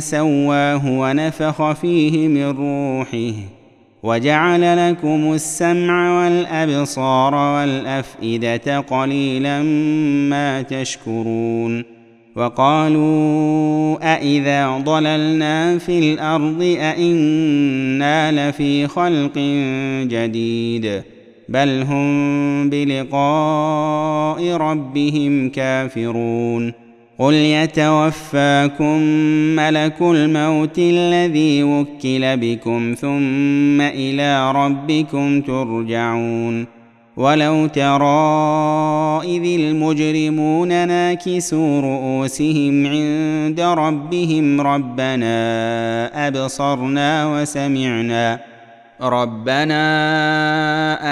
سواه ونفخ فيه من روحه وجعل لكم السمع والأبصار والأفئدة قليلا ما تشكرون وقالوا أإذا ضللنا في الأرض أإنا لفي خلق جديد بل هم بلقاء ربهم كافرون قل يتوفاكم ملك الموت الذي وكل بكم ثم إلى ربكم ترجعون ولو ترى اذ المجرمون ناكسوا رؤوسهم عند ربهم ربنا ابصرنا وسمعنا ربنا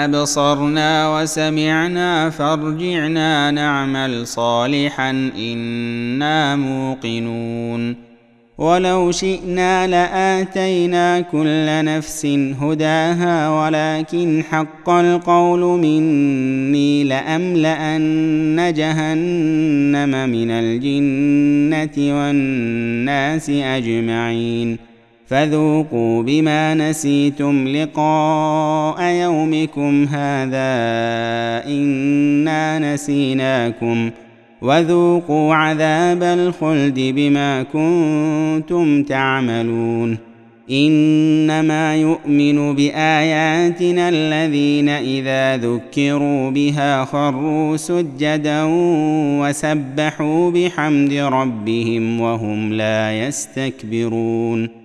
أبصرنا وسمعنا فارجعنا نعمل صالحا إنا موقنون. ولو شئنا لآتينا كل نفس هداها ولكن حق القول مني لأملأن جهنم من الجنة والناس أجمعين. فذوقوا بما نسيتم لقاء يومكم هذا إنا نسيناكم وذوقوا عذاب الخلد بما كنتم تعملون إنما يؤمن بآياتنا الذين إذا ذكروا بها خروا سجدا وسبحوا بحمد ربهم وهم لا يستكبرون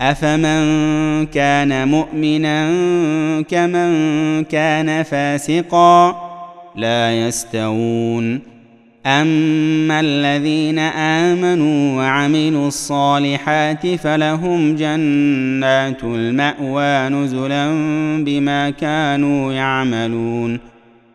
أفمن كان مؤمنا كمن كان فاسقا لا يستوون. أما الذين آمنوا وعملوا الصالحات فلهم جنات المأوى نزلا بما كانوا يعملون.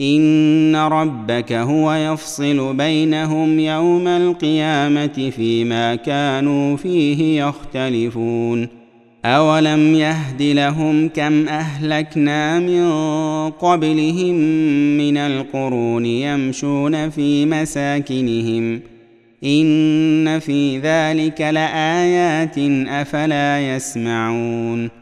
ان ربك هو يفصل بينهم يوم القيامه فيما كانوا فيه يختلفون اولم يهد لهم كم اهلكنا من قبلهم من القرون يمشون في مساكنهم ان في ذلك لايات افلا يسمعون